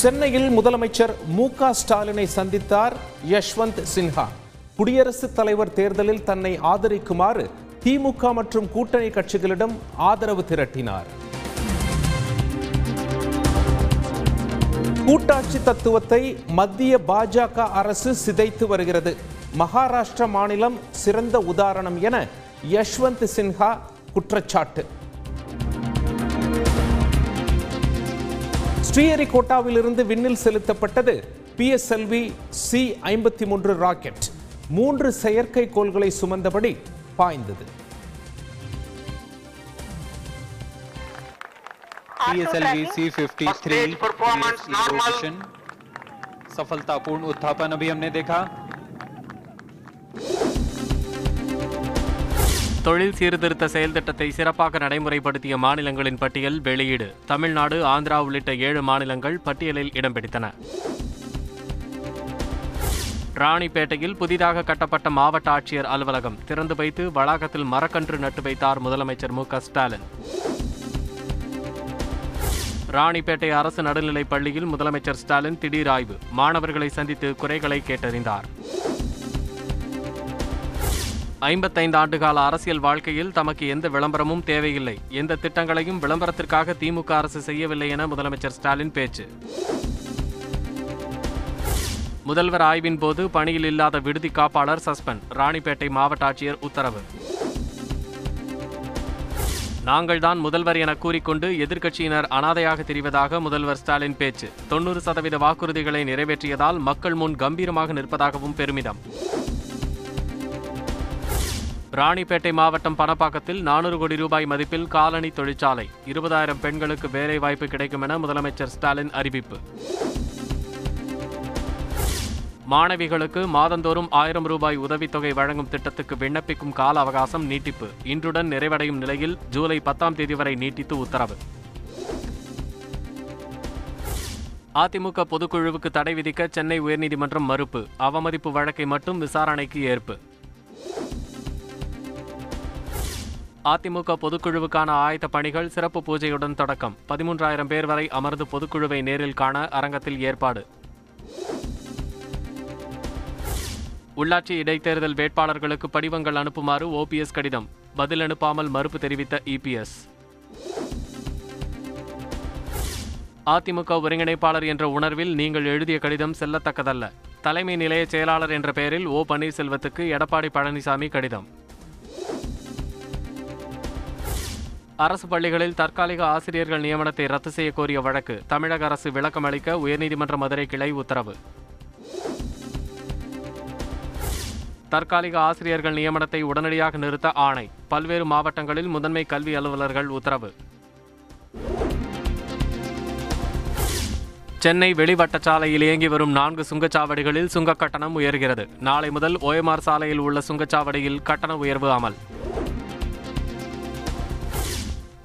சென்னையில் முதலமைச்சர் மு க ஸ்டாலினை சந்தித்தார் யஷ்வந்த் சின்ஹா. குடியரசுத் தலைவர் தேர்தலில் தன்னை ஆதரிக்குமாறு திமுக மற்றும் கூட்டணி கட்சிகளிடம் ஆதரவு திரட்டினார். கூட்டாட்சி தத்துவத்தை மத்திய பாஜக அரசு சிதைத்து வருகிறது. மகாராஷ்டிர மாநிலம் சிறந்த உதாரணம் என யஷ்வந்த் சின்ஹா குற்றச்சாட்டு. ஸ்ரீஹரிகோட்டாவிலிருந்து விண்ணில் செலுத்தப்பட்டது பிஎஸ்எல்வி சி ஐம்பத்தி மூன்று ராக்கெட் மூன்று செயற்கைக்கோள்களை சுமந்தபடி பாய்ந்தது PSLV C53 Stage performance PSC normal. rotation सफलतापूर्ण उत्थापन अभी हमने देखा தொழில் சீர்திருத்த செயல் திட்டத்தை சிறப்பாக நடைமுறைப்படுத்திய மாநிலங்களின் பட்டியல் வெளியீடு. தமிழ்நாடு ஆந்திரா உள்ளிட்ட ஏழு மாநிலங்கள் பட்டியலில் இடம் பிடித்தன. ராணிப்பேட்டையில் புதிதாக கட்டப்பட்ட மாவட்ட ஆட்சியர் அலுவலகம் திறந்து வைத்து வளாகத்தில் மரக்கன்று நட்டு வைத்தார் முதலமைச்சர் மு க ஸ்டாலின். ராணிப்பேட்டை அரசு நடுநிலைப் பள்ளியில் முதலமைச்சர் ஸ்டாலின் திடீர் ஆய்வு. மாணவர்களை சந்தித்து குறைகளை கேட்டறிந்தார். ஐம்பத்தைந்து ஆண்டுகால அரசியல் வாழ்க்கையில் தமக்கு எந்த விளம்பரமும் தேவையில்லை. எந்த திட்டங்களையும் விளம்பரத்திற்காக திமுக அரசு செய்யவில்லை என முதலமைச்சர் ஸ்டாலின் பேச்சு. முதல்வர் ஆய்வின் போது பணியில் இல்லாத விடுதி காப்பாளர் சஸ்பெண்ட் ராணிப்பேட்டை மாவட்ட ஆட்சியர் உத்தரவு. நாங்கள்தான் முதல்வர் என கூறிக்கொண்டு எதிர்க்கட்சியினர் அனாதையாக தெரிவதாக முதல்வர் ஸ்டாலின் பேச்சு. தொண்ணூறு சதவீத வாக்குறுதிகளை நிறைவேற்றியதால் மக்கள் முன் கம்பீரமாக நிற்பதாகவும் பெருமிதம். ராணிப்பேட்டை மாவட்டம் பணப்பாக்கத்தில் நானூறு கோடி ரூபாய் மதிப்பில் காலனி தொழிற்சாலை. இருபதாயிரம் பெண்களுக்கு வேலை வாய்ப்பு கிடைக்கும் என முதலமைச்சர் ஸ்டாலின் அறிவிப்பு. மாணவிகளுக்கு மாதந்தோறும் ஆயிரம் ரூபாய் உதவித்தொகை வழங்கும் திட்டத்துக்கு விண்ணப்பிக்கும் கால அவகாசம் நீட்டிப்பு. இன்றுடன் நிறைவடையும் நிலையில் ஜூலை பத்தாம் தேதி வரை நீட்டித்து உத்தரவு. அதிமுக பொதுக்குழுவுக்கு தடை விதிக்க சென்னை உயர்நீதிமன்றம் மறுப்பு. அவமதிப்பு வழக்கை மட்டும் விசாரணைக்கு ஏற்பு. அதிமுக பொதுக்குழுவுக்கான ஆயத்த பணிகள் சிறப்பு பூஜையுடன் தொடக்கம். பதிமூன்றாயிரம் பேர் வரை அமர்ந்து பொதுக்குழுவை நேரில் காண அரங்கத்தில் ஏற்பாடு. உள்ளாட்சி இடைத்தேர்தல் வேட்பாளர்களுக்கு படிவங்கள் அனுப்புமாறு ஓபிஎஸ் கடிதம். பதில் அனுப்பாமல் மறுப்பு தெரிவித்த இபிஎஸ் அதிமுக ஒருங்கிணைப்பாளர் என்ற உணர்வில் நீங்கள் எழுதிய கடிதம் செல்லத்தக்கதல்ல. தலைமை நிலைய செயலாளர் என்ற பெயரில் ஓ பன்னீர்செல்வத்துக்கு எடப்பாடி பழனிசாமி கடிதம். அரசு பள்ளிகளில் தற்காலிக ஆசிரியர்கள் நியமனத்தை ரத்து செய்ய கோரிய வழக்கு. தமிழக அரசு விளக்கம் அளிக்க உயர்நீதிமன்ற மதுரை கிளை உத்தரவு. தற்காலிக ஆசிரியர்கள் நியமனத்தை உடனடியாக நிறுத்த ஆணை. பல்வேறு மாவட்டங்களில் முதன்மை கல்வி அலுவலர்கள் உத்தரவு. சென்னை வெளிவட்டச்சாலையில் இயங்கி வரும் நான்கு சுங்கச்சாவடிகளில் சுங்கக் கட்டணம் உயர்கிறது. நாளை முதல் ஓஎம்ஆர் சாலையில் உள்ள சுங்கச்சாவடியில் கட்டண உயர்வு அமல்.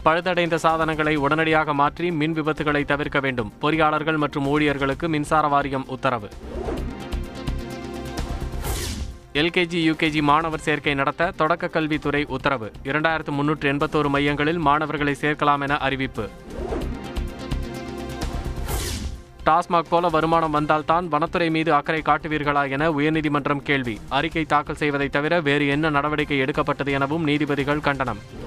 பழுதடைந்த சாதனங்களை உடனடியாக மாற்றி மின் விபத்துகளை தவிர்க்க வேண்டும். பொறியாளர்கள் மற்றும் ஊழியர்களுக்கு மின்சார வாரியம் உத்தரவு. எல்கேஜி யூகேஜி மாணவர் சேர்க்கை நடத்த தொடக்க கல்வித்துறை உத்தரவு. இரண்டாயிரத்து முன்னூற்று எண்பத்தோரு மையங்களில் மாணவர்களை சேர்க்கலாம் என அறிவிப்பு. டாஸ்மாக் போல வருமானம் வந்தால்தான் வனத்துறை மீது அக்கறை காட்டுவீர்களா என உயர்நீதிமன்றம் கேள்வி. அறிக்கை தாக்கல் செய்வதை தவிர வேறு என்ன நடவடிக்கை எடுக்கப்பட்டது எனவும் நீதிபதிகள் கண்டனம்.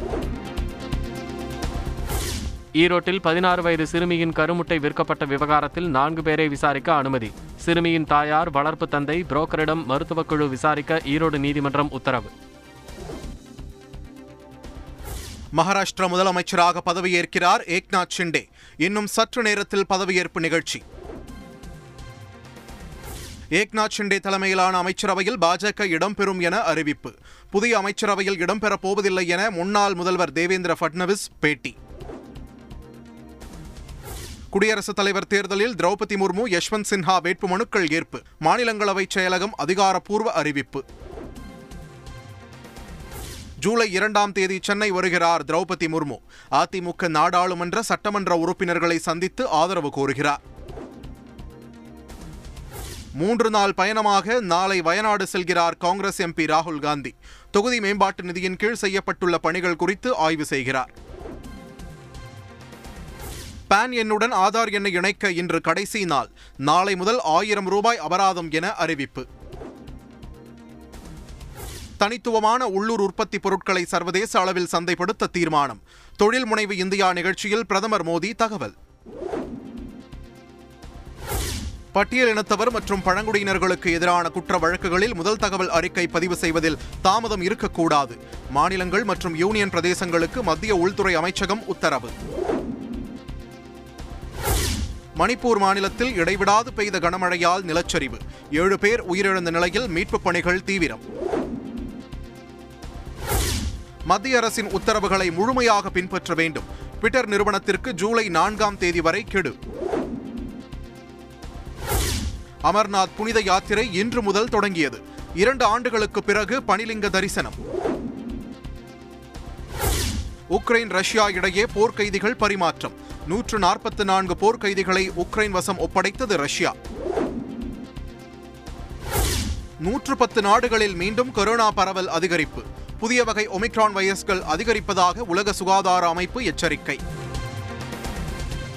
ஈரோட்டில் பதினாறு வயது சிறுமியின் கருமுட்டை விற்கப்பட்ட விவகாரத்தில் நான்கு பேரை விசாரிக்க அனுமதி. சிறுமியின் தாயார் வளர்ப்பு தந்தை புரோக்கரிடம் மருத்துவக் குழு விசாரிக்க ஈரோடு நீதிமன்றம் உத்தரவு. மகாராஷ்டிரா முதலமைச்சராக பதவியேற்கிறார் ஏக்நாத் ஷிண்டே. இன்னும் சற்று நேரத்தில் பதவியேற்பு நிகழ்ச்சி. ஏக்நாத் ஷிண்டே தலைமையிலான அமைச்சரவையில் பாஜக இடம்பெறும் என அறிவிப்பு. புதிய அமைச்சரவையில் இடம்பெறப் போவதில்லை என முன்னாள் முதல்வர் தேவேந்திர ஃபட்னவிஸ் பேட்டி. குடியரசுத் தலைவர் தேர்தலில் திரௌபதி முர்மு யஷ்வந்த் சின்ஹா வேட்புமனுக்கள் ஏற்பு. மாநிலங்களவை செயலகம் அதிகாரப்பூர்வ அறிவிப்பு. ஜூலை இரண்டாம் தேதி சென்னை வருகிறார் திரௌபதி முர்மு. அதிமுக நாடாளுமன்ற சட்டமன்ற உறுப்பினர்களை சந்தித்து ஆதரவு கோருகிறார். மூன்று நாள் பயணமாக நாளை வயநாடு செல்கிறார் காங்கிரஸ் எம்பி ராகுல் காந்தி. தொகுதி மேம்பாட்டு நிதியின் கீழ் செய்யப்பட்டுள்ள பணிகள் குறித்து ஆய்வு செய்கிறார். பான் எண்ணுடன் ஆதார் எண்ணை இணைக்க இன்று கடைசி நாள். நாளை முதல் ஆயிரம் ரூபாய் அபராதம் என அறிவிப்பு. தனித்துவமான உள்ளூர் உற்பத்தி பொருட்களை சர்வதேச அளவில் சந்தைப்படுத்த தீர்மானம். தொழில் முனைவு இந்தியா நிகழ்ச்சியில் பிரதமர் மோடி தகவல். பட்டியல் இனத்தவர் மற்றும் பழங்குடியினர்களுக்கு எதிரான குற்ற வழக்குகளில் முதல் தகவல் அறிக்கை பதிவு செய்வதில் தாமதம் இருக்கக்கூடாது. மாநிலங்கள் மற்றும் யூனியன் பிரதேசங்களுக்கு மத்திய உள்துறை அமைச்சகம் உத்தரவு. மணிப்பூர் மாநிலத்தில் இடைவிடாது பெய்த கனமழையால் நிலச்சரிவு. ஏழு பேர் உயிரிழந்த நிலையில் மீட்புப் பணிகள் தீவிரம். மத்திய அரசின் உத்தரவுகளை முழுமையாக பின்பற்ற வேண்டும். ட்விட்டர் நிறுவனத்திற்கு ஜூலை நான்காம் தேதி வரை கெடு. அமர்நாத் புனித யாத்திரை இன்று முதல் தொடங்கியது. இரண்டு ஆண்டுகளுக்கு பிறகு பனிலிங்க தரிசனம். உக்ரைன் ரஷ்யா இடையே போர்க்கைதிகள் பரிமாற்றம். நூற்று நாற்பத்தி நான்கு போர்க்கைதிகளை உக்ரைன் வசம் ஒப்படைத்தது ரஷ்யா. நூற்று பத்து நாடுகளில் மீண்டும் கொரோனா பரவல் அதிகரிப்பு. புதிய வகை ஒமிக்ரான் வைரஸ்கள் அதிகரிப்பதாக உலக சுகாதார அமைப்பு எச்சரிக்கை.